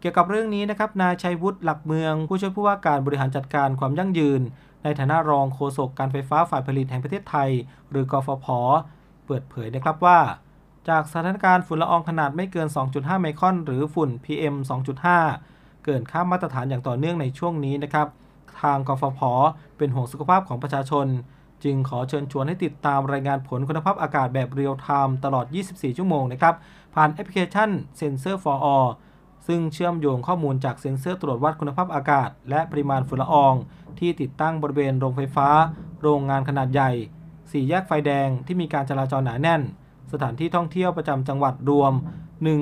เกี่ยวกับเรื่องนี้นะครับ นายชัยวุฒิหลักเมือง ผู้ช่วยผู้ว่าการบริหารจัดการความยั่งยืน ในฐานะรองโฆษกการไฟฟ้าฝ่ายผลิตแห่งประเทศไทย หรือกฟผ เปิดเผยนะครับว่า จากสถานการณ์ฝุ่นละอองขนาดไม่เกิน 2.5 ไมครอน หรือฝุ่น PM 2.5 เกินค่ามาตรฐานอย่างต่อเนื่องในช่วงนี้นะครับ ทางกฟผ เป็นห่วงสุขภาพของประชาชน จึงขอเชิญชวนให้ติดตามรายงานผลคุณภาพอากาศแบบเรียลไทม์ตลอด 24 ชั่วโมงนะครับ ผ่านแอปพลิเคชัน Sensor for All ซึ่งเชื่อมโยงข้อมูลจากเซ็นเซอร์ตรวจวัดคุณภาพอากาศ และปริมาณฝุ่นละออง ที่ติดตั้งบริเวณโรงไฟฟ้า โรงงานขนาดใหญ่ สี่แยกไฟแดงที่มีการจราจรหนาแน่น สถานที่ท่องเที่ยวประจำจังหวัดรวม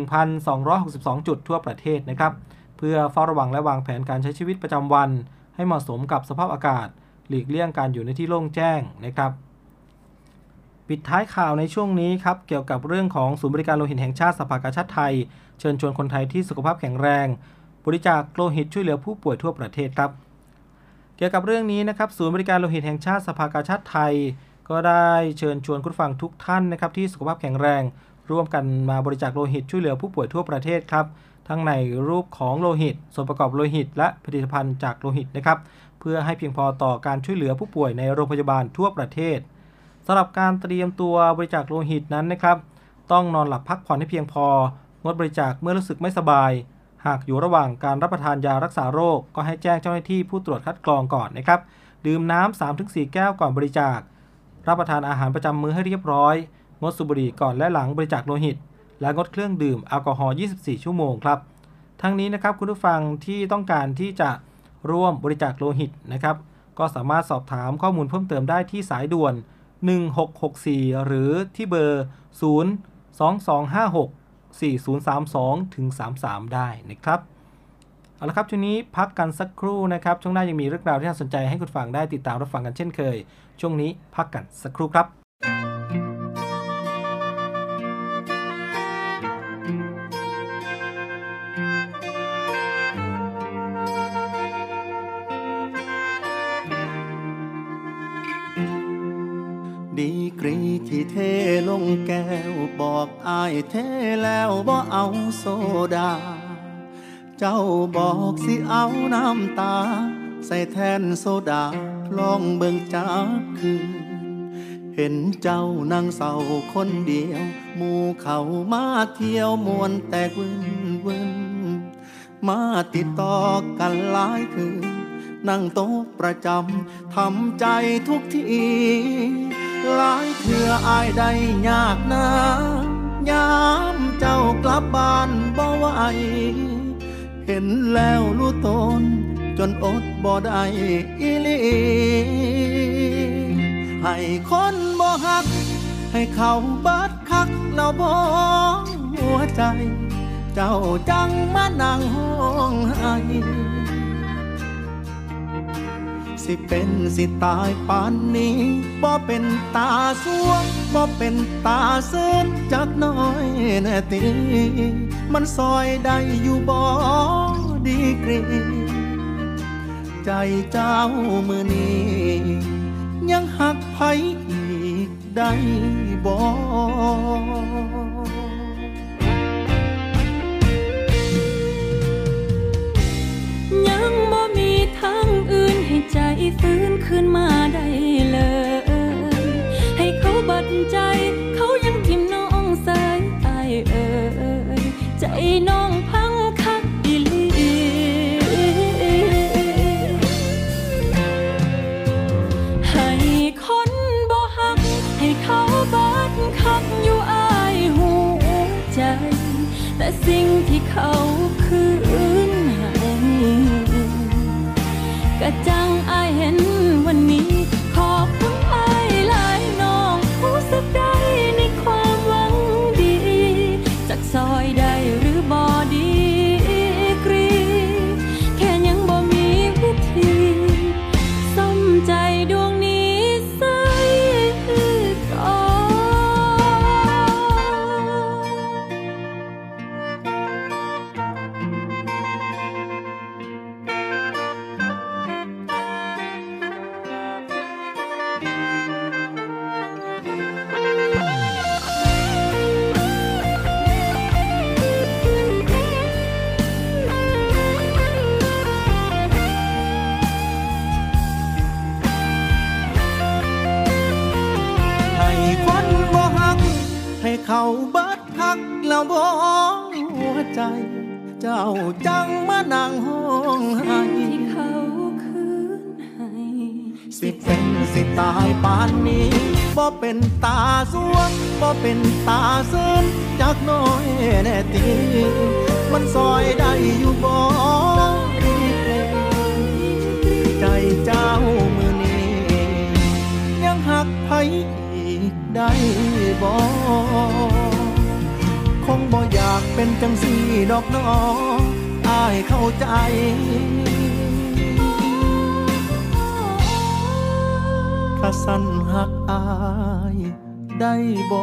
1,262 จุดทั่วประเทศนะครับ เพื่อเฝ้าระวังและวางแผนการใช้ชีวิตประจำวัน ให้เหมาะสมกับสภาพอากาศ หลีกเลี่ยงการอยู่ในที่โล่งแจ้งนะครับปิดท้ายข่าวในช่วงนี้ครับ เกี่ยวกับเรื่องของศูนย์บริการโลหิตแห่งชาติสภากาชาติไทย เชิญชวนคนไทยที่สุขภาพแข็งแรง บริจาคโลหิตช่วยเหลือผู้ป่วยทั่วประเทศครับ เกี่ยวกับเรื่องนี้นะครับศูนย์บริการโลหิตแห่งชาติสภากาชาติไทย ก็ได้เชิญชวนคุณฟังทุกท่านนะครับที่สุขภาพแข็งแรง ร่วมกันมาบริจาคโลหิตช่วยเหลือผู้ป่วยทั่วประเทศครับทั้งในรูปของโลหิต ส่วนประกอบโลหิต และผลิตภัณฑ์จากโลหิตนะครับเพื่อให้เพียงพอต่อการช่วยเหลือผู้ป่วยในโรงพยาบาลทั่วประเทศสำหรับการเตรียมตัวบริจาคโลหิตนั้นนะครับ ต้องนอนหลับพักผ่อนให้เพียงพอ งดบริจาคเมื่อรู้สึกไม่สบาย หากอยู่ระหว่างการรับประทานยารักษาโรค ก็ให้แจ้งเจ้าหน้าที่ผู้ตรวจคัดกรองก่อนนะครับ ดื่มน้ำ3-4 แก้วก่อนบริจาค รับประทานอาหารประจำมื้อให้เรียบร้อย งดสูบบุหรี่ก่อนและหลังบริจาคโลหิต และงดเครื่องดื่มแอลกอฮอล์ 24 ชั่วโมงครับ ทั้งนี้นะครับคุณผู้ฟังที่ต้องการที่จะร่วมบริจาคโลหิตนะครับ ก็สามารถสอบถามข้อมูลเพิ่มเติมได้ที่สายด่วน1664 หรือที่เบอร์ 0 2256 4032 ถึง 33 ได้นะครับ เอาละครับช่วงนี้พักกันสักครู่นะครับ ช่วงหน้ายังมีเรื่องราวที่น่าสนใจให้คุณฟังได้ติดตามรับฟังกันเช่นเคย ช่วงนี้พักกันสักครู่ครับดีกรีที่เทลงแก้วบ อกอายเทแล้วบ่เอาโซดา เจ้าบอกสิเอาน้ำตา ใส่แทนโซดาลองเบิ่งจากคืน เห็นเจ้านั่งเศร้าคนเดียวหมู่เขามาเที่ยวมวนแตกวินวินมาติดต่อกันหลายคืน นั่งโต๊ะประจำทำใจทุกทีหลายเถื่ออายได้ยากนะ ยามเจ้ากลับบ้านบ่ไหวเห็นแล้วรู้ตนจนอดบ่ได้อีลีให้คนบ่ฮัก ให้เขาเบิดคักแล้วบ่หัวใจ เจ้าจังมานั่งห้องไห้ สิเป็นสิตายปานนี้บ่เป็นตาสวงบ่เป็นตาเสื่นจักน้อยแน่ตีมันซอยได้อยู่บ่ดีกรีใจเจ้ามือนี้ ยังหักไผอีกได้บ่ ฟื้นขึ้นมาได้เลย ให้เขาบัดใจ เขายังทิมน้องสายอายเอ่ยใจน้องพังคักอีหลีให้คนบ่หัก ให้เขาบัดคักอยู่อายหูใจ แต่สิ่งที่ บ่หัวใจ เจ้าจังมานั่งห้องไห้ที่เขาคืนให้สิเป็นสิตายปานนี้บ่เป็นตาสวงบ่เป็นตาซึนจักหน้อยแน่ตีมันซอยได้อยู่บ่ใจเจ้ามือนี้ ยังหักไผอีกได้บ่คง บ่อยากเป็นจังสี่ดอกน้ออายเข้าใจถ้าสั้นหักอายได้บ่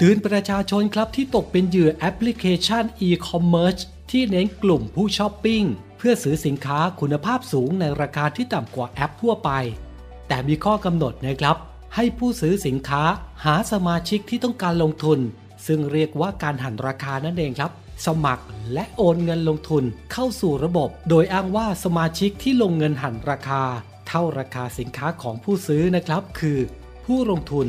เตือนประชาชนครับที่ตกเป็นเหยื่อแอปพลิเคชัน e-commerce ที่เน้นกลุ่มผู้ช้อปปิ้ง เพื่อซื้อสินค้าคุณภาพสูงในราคาที่ต่ำกว่าแอปทั่วไป แต่มีข้อกำหนดนะครับ ให้ผู้ซื้อสินค้าหาสมาชิกที่ต้องการลงทุน ซึ่งเรียกว่าการหันราคานั่นเองครับ สมัครและโอนเงินลงทุนเข้าสู่ระบบ โดยอ้างว่าสมาชิกที่ลงเงินหันราคา เท่าราคาสินค้าของผู้ซื้อนะครับ คือ ผู้ลงทุน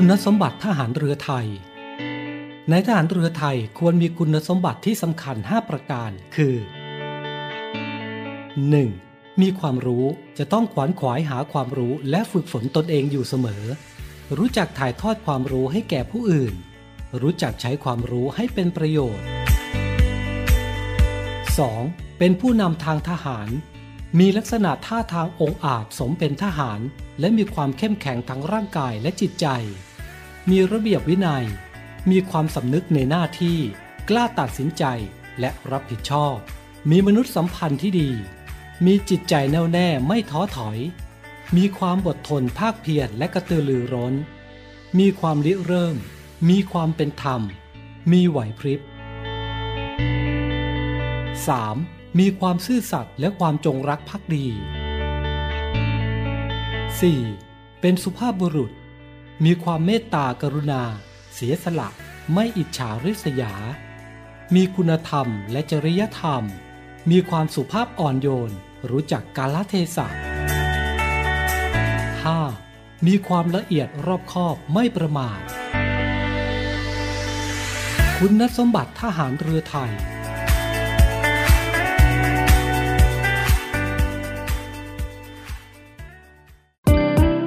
คุณสมบัติทหารเรือไทย ในทหารเรือไทยควรมีคุณสมบัติที่สำคัญ 5 ประการ คือ 1. มีความรู้จะต้องขวนขวายหาความรู้และฝึกฝนตนเองอยู่เสมอ รู้จักถ่ายทอดความรู้ให้แก่ผู้อื่น รู้จักใช้ความรู้ให้เป็นประโยชน์ 2. เป็นผู้นำทางทหาร มีลักษณะท่าทางองอาจสมเป็นทหาร และมีความเข้มแข็งทั้งร่างกายและจิตใจ มีระเบียบวินัย มีความสำนึกในหน้าที่ กล้าตัดสินใจและรับผิดชอบ มีมนุษยสัมพันธ์ที่ดี มีจิตใจแน่วแน่ไม่ท้อถอย มีความอดทนภาคเพียรและกระตือรือร้น มีความริเริ่ม มีความเป็นธรรม มีไหวพริบ 3. มีความซื่อสัตย์และความจงรักภักดี 4. เป็นสุภาพบุรุษ มีความเมตตากรุณา เสียสละไม่อิจฉาริษยา มีคุณธรรมและจริยธรรม มีความสุภาพอ่อนโยน รู้จักกาลเทศะ 5. มีความละเอียดรอบคอบไม่ประมาท คุณสมบัติทหารเรือไทย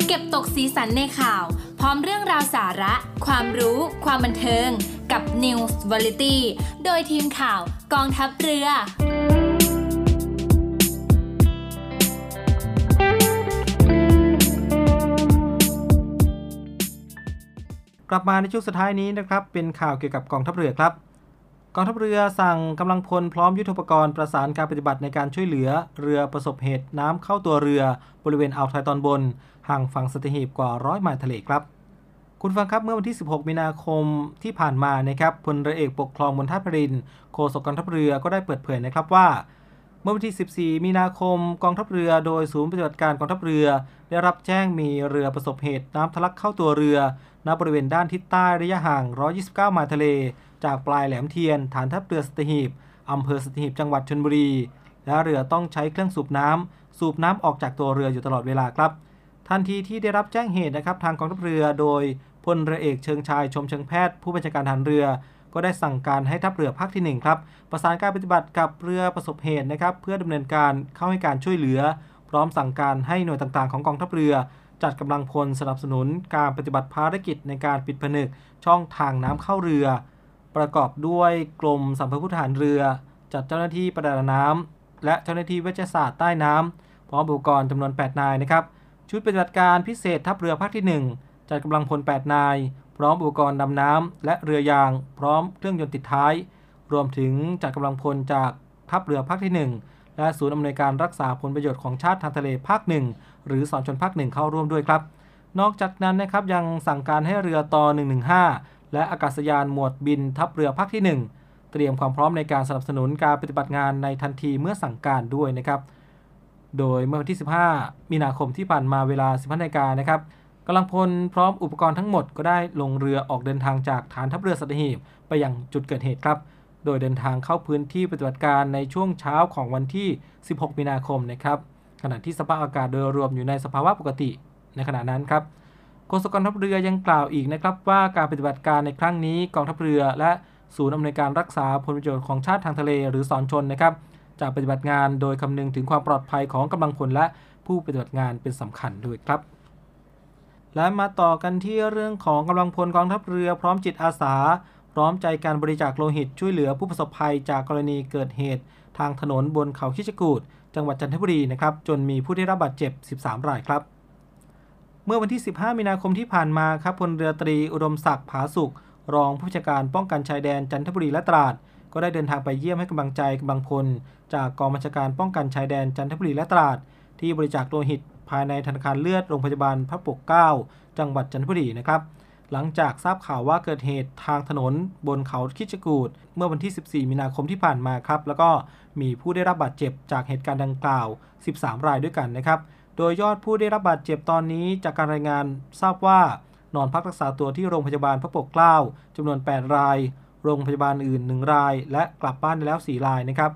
เก็บตกสีสันในข่าว พร้อมเรื่องราวสาระ ความรู้ ความบันเทิง กับ News Variety โดยทีมข่าวกองทัพเรือ กลับมาในช่วงสุดท้ายนี้นะครับ เป็นข่าวเกี่ยวกับกองทัพเรือครับ กองทัพเรือสั่งกำลังพลพร้อมยุทโธปกรณ์ประสานการปฏิบัติในการช่วยเหลือ เรือประสบเหตุน้ำเข้าตัวเรือบริเวณอ่าวไทยตอนบน ห่างฝั่งสตหีบกว่าร้อยไมล์ทะเลครับคุณฟังครับเมื่อวันที่ 16 มีนาคมที่ผ่านมานะครับพลเรือเอกปกครองบนท่าพรินโฆษกกองทัพเรือก็ได้เปิดเผยนะครับว่า เมื่อวันที่ 14 มีนาคมกองทัพเรือโดยศูนย์ปฏิบัติการกองทัพเรือ ได้รับแจ้งมีเรือประสบเหตุน้ำทะลักเข้าตัวเรือ ณบริเวณด้านทิศใต้ระยะห่าง 129 ไมล์ทะเล จากปลายแหลมเทียน ฐานทัพเรือสตหีบอำเภอสตหีบจังหวัดชลบุรี และเรือต้องใช้เครื่องสูบน้ำสูบน้ำออกจากตัวเรืออยู่ตลอดเวลาครับ ทันทีที่ได้รับแจ้งเหตุนะครับทางกองทัพเรือโดยพลเรือเอกเชิงชายชมเชิงแพทย์ ผู้บัญชาการทหารเรือ ก็ได้สั่งการให้ทัพเรือภาคที่ 1 ครับ ประสานการปฏิบัติกับเรือประสบเหตุนะครับ เพื่อดำเนินการเข้าให้การช่วยเหลือ พร้อมสั่งการให้หน่วยต่างๆ ของกองทัพเรือ จัดกำลังพลสนับสนุน การปฏิบัติภารกิจในการปิดผนึกช่องทางน้ำเข้าเรือ ประกอบด้วยกรมสัมภาระทหารเรือ จัดเจ้าหน้าที่ประดาน้ำและเจ้าหน้าที่วิทยาศาสตร์ใต้น้ำพร้อมอุปกรณ์จำนวน 8 นายนะครับ ชุดปฏิบัติการพิเศษทัพเรือภาคที่ 1 จัดกำลังพล 8 นาย พร้อมอุปกรณ์ดำน้ำและเรือยาง พร้อมเครื่องยนต์ติดท้าย รวมถึงจัดกำลังพลจากทัพเรือภาคที่ 1 และศูนย์อำนวยการรักษาผลประโยชน์ของชาติทางทะเลภาคหนึ่งหรือสอนชนภาคหนึ่งเข้าร่วมด้วยครับ นอกจากนั้นนะครับยังสั่งการให้เรือต่อ 115 และอากาศยานหมวดบินทัพเรือภาคที่ 1 เตรียมความพร้อมในการสนับสนุนการปฏิบัติงานในทันทีเมื่อสั่งการด้วยนะครับ โดยเมื่อวันที่ 15 มีนาคมที่ผ่านมาเวลา 15นาฬิกานะครับกำลังพลพร้อมอุปกรณ์ทั้งหมดก็ได้ลงเรือออกเดินทางจากฐานทัพเรือสัตหีบไปยังจุดเกิดเหตุครับ โดยเดินทางเข้าพื้นที่ปฏิบัติการในช่วงเช้าของวันที่ 16 มีนาคมนะครับขณะที่สภาพอากาศโดยรวมอยู่ในสภาวะปกติในขณะนั้นครับโฆษกกองทัพเรือยังกล่าวอีกนะครับว่าการปฏิบัติการในครั้งนี้กองทัพเรือและศูนย์อำนวยการรักษาผลประโยชน์ของชาติทางทะเลหรือสอนชนนะครับ จะปฏิบัติงานโดยคำนึงถึงความปลอดภัยของกำลังพลและผู้ปฏิบัติงานเป็นสำคัญด้วยครับ และมาต่อกันที่เรื่องของกำลังพลกองทัพเรือพร้อมจิตอาสา พร้อมใจการบริจาคโลหิตช่วยเหลือผู้ประสบภัยจากกรณีเกิดเหตุ ทางถนนบนเขาคิชกูดจังหวัดจันทบุรีนะครับจนมีผู้ได้รับบาดเจ็บ 13 รายครับ เมื่อวันที่ 15 มีนาคมที่ผ่านมาครับพลเรือตรีอุดมศักดิ์ผาสุกรองผู้จัดการป้องกันชายแดนจันทบุรีและตราด ก็ได้เดินทางไปเยี่ยมให้กำลังใจกำลังพล จากกองบัญชาการป้องกันชายแดนจันทบุรีและตราด ที่บริจาคโลหิตภายในธนาคารเลือดโรงพยาบาลพระปกเกล้าจังหวัดจันทบุรีนะครับ หลังจากทราบข่าวว่าเกิดเหตุทางถนนบนเขาคิชกูดเมื่อวันที่ 14 มีนาคมที่ผ่านมาครับ แล้วก็มีผู้ได้รับบาดเจ็บจากเหตุการณ์ดังกล่าว 13 รายด้วยกันนะครับ โดยยอดผู้ได้รับบาดเจ็บตอนนี้จากการรายงานทราบว่านอนพักรักษาตัวที่โรงพยาบาลพระปกเกล้าจำนวน 8 ราย โรงพยาบาลอื่น 1 ราย และกลับบ้านได้แล้ว 4 รายนะครับ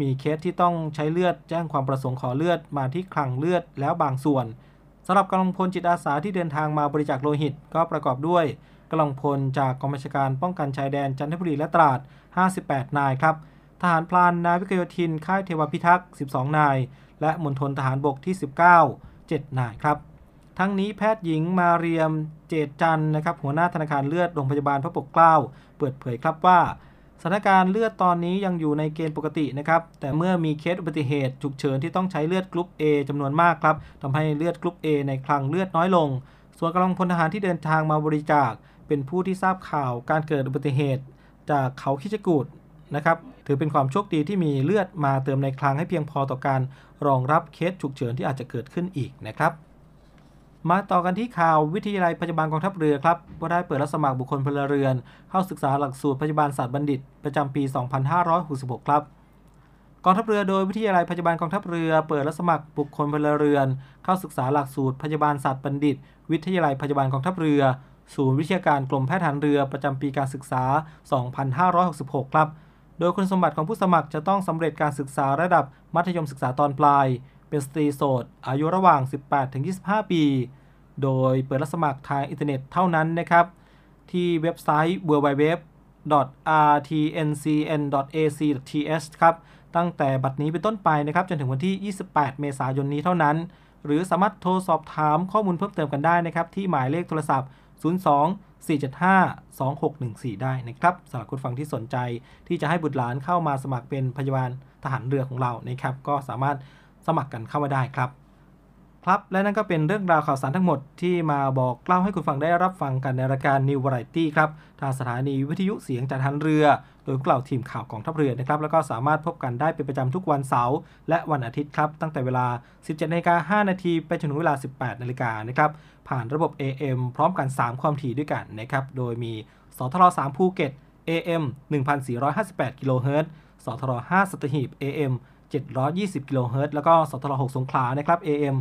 มีเคสที่ต้องใช้เลือดแจ้งความประสงค์ขอเลือดมาที่คลังเลือดแล้วบางส่วนสำหรับกำลังพลจิตอาสาที่เดินทางมาบริจาคโลหิต ก็ประกอบด้วยกำลังพลจากกองบัญชาการป้องกันชายแดนจันทบุรีและตราด 58 นายครับ ทหารพลานนาวิกโยธิน ค่ายเทวพิทักษ์ 12 นาย และมณฑลทหารบกที่ 19 7 นายครับ ทั้งนี้แพทย์หญิงมาเรียมเจตจันนะครับ หัวหน้าธนาคารเลือดโรงพยาบาลพระปกเกล้า เปิดเผยครับว่า สถานการณ์เลือดตอนนี้ยังอยู่ในเกณฑ์ปกตินะครับ แต่เมื่อมีเคสอุบัติเหตุฉุกเฉินที่ต้องใช้เลือดกรุ๊ป A จำนวนมากครับทำให้เลือดกรุ๊ป A ในคลังเลือดน้อยลง ส่วนกำลังพลทหารที่เดินทางมาบริจาค เป็นผู้ที่ทราบข่าวการเกิดอุบัติเหตุ จากเขาคิชกูดนะครับ ถือเป็นความโชคดีที่มีเลือดมาเติมในคลังให้เพียงพอต่อการรองรับเคสฉุกเฉินที่อาจจะเกิดขึ้นอีกนะครับ มาต่อกันที่ข่าววิทยาลัยพยาบาลกองทัพเรือครับก็ได้เปิดรับสมัครบุคคลพลเรือน เข้าศึกษาหลักสูตรพยาบาลศาสตร์บัณฑิต ประจำปี 2566 ครับ กองทัพเรือโดยวิทยาลัยพยาบาลกองทัพเรือ เปิดรับสมัครบุคคลพลเรือน เข้าศึกษาหลักสูตรพยาบาลศาสตร์บัณฑิต วิทยาลัยพยาบาลกองทัพเรือ ศูนย์วิทยาการกรมแพทย์ทหารเรือประจำปีการศึกษา 2566 ครับ โดยคุณสมบัติของผู้สมัครจะต้องสำเร็จการศึกษาระดับมัธยมศึกษาตอนปลาย เป็นสตรีโสด อายุระหว่าง 18-25 ปี โดยเปิดรับสมัครทางอินเทอร์เน็ตเท่านั้นนะครับ ที่เว็บไซต์ www.rtncn.ac.th ครับ ตั้งแต่บัดนี้เป็นต้นไปนะครับ จนถึงวันที่ 28 เมษายนนี้เท่านั้น หรือสามารถโทรสอบถามข้อมูลเพิ่มเติมกันได้นะครับ ที่หมายเลขโทรศัพท์ 02 475 2614 ได้นะครับสำหรับคุณฟังที่สนใจที่จะให้บุตรหลานเข้ามาสมัครเป็นพยาบาลทหารเรือของเรานะครับ ก็สามารถ สมัครกันเข้ามาได้ครับ ครับและนั่นก็เป็นเรื่องราวข่าวสารทั้งหมดที่มาบอกเล่าให้คุณฟังได้รับฟังกันในรายการ New Variety ครับทางสถานีวิทยุเสียงจากทหารเรือ โดยพวกเราทีมข่าวกองทัพเรือนะครับ แล้วก็สามารถพบกันได้เป็นประจำทุกวันเสาร์และวันอาทิตย์ครับตั้งแต่เวลา 17นาฬิกา5นาทีไปจนถึงเวลา 18นาฬิกานะครับผ่านระบบ AM พร้อมกัน 3 ความถี่ด้วยกันนะครับโดยมีสทร3ภูเก็ต AM 1458กิโลเฮิรตซ์สทร5สัตหีบ AM 720กิโลเฮิรตซ์แล้วก็สทร6สงขลานะครับ AM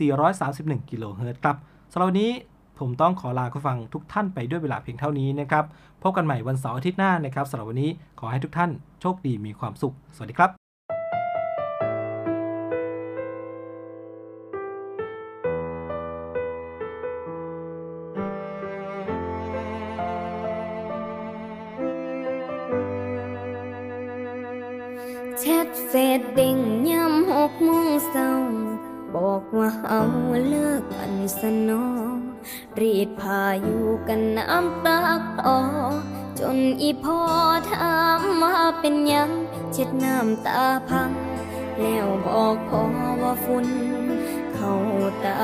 1431กิโลเฮิรตซ์ครับสำหรับวันนี้ผมต้องขอลาคุณฟังทุกท่านไปด้วยเวลาเพียงเท่านี้นะครับ พบกันใหม่วันเสาร์อาทิตย์หน้านะครับสำหรับวันนี้ขอให้ทุกท่านโชคดีมีความสุข สวัสดีครับ ช็ดน้ำตาพัง แล้วบอกพ่อว่าฝุ่นเข้าตา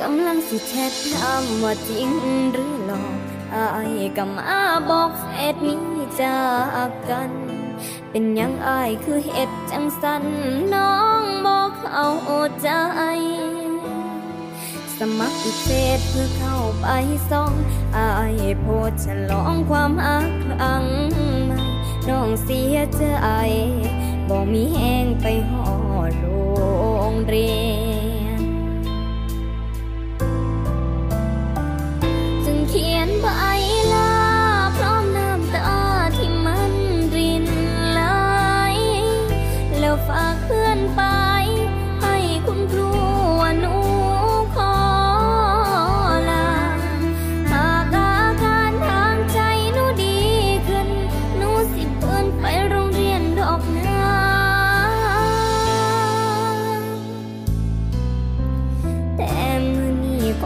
กำลังสิแชทถามว่าจริงหรือหลอกอายก็มาบอกเฟซนี้จากกัน เป็นยังอายคือเฮ็ดจังสันน้องบอกเข้าใจสมัครอีกเฟซเพื่อเข้าไปส่องอายโพสต์ฉลองความอักครั้ง น้องเสียใจ บอกมีแห้งไปหอโรงเรียน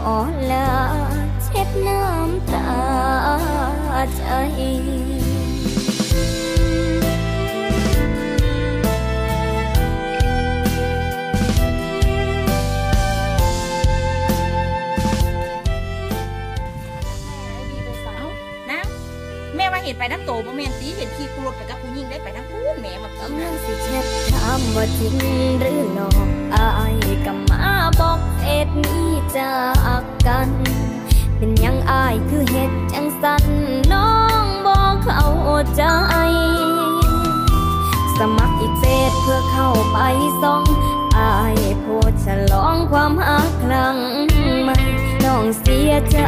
อนี้ขอลาเช็ดน้ำตาใจ นไปน้ำโตบ่แม่นตีเห็นขี่กูรถไปกับผู้หญิงได้ไปน้ำพูนแม่มาตีกำลังสิเช็ดถามว่าจริงหรือหลอกอายก็มาบอกเอ็ดนี้จากกัน เป็นยังอายคือเฮ็ดจังสันน้องบอกเขาใจสมัครอีกเฟซเพื่อเข้าไปส่องอายโพสต์ฉลองความหักครั้งใหม่น้องเสียใจ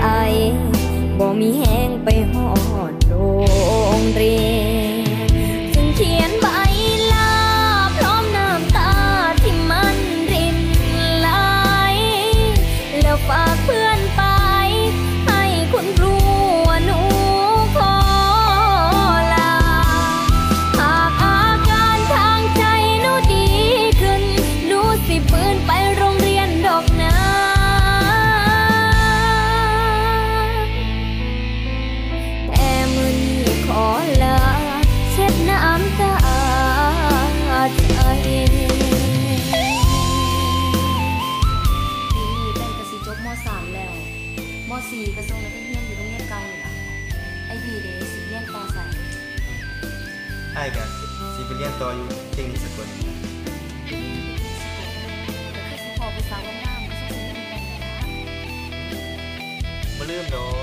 บ่มีแห้งไปหอ ងរា ต่ออยู่เทคนิคสกลก็คือสิพอไปสาวงามก็สิเรียนแต่งงานมาลืมโดดน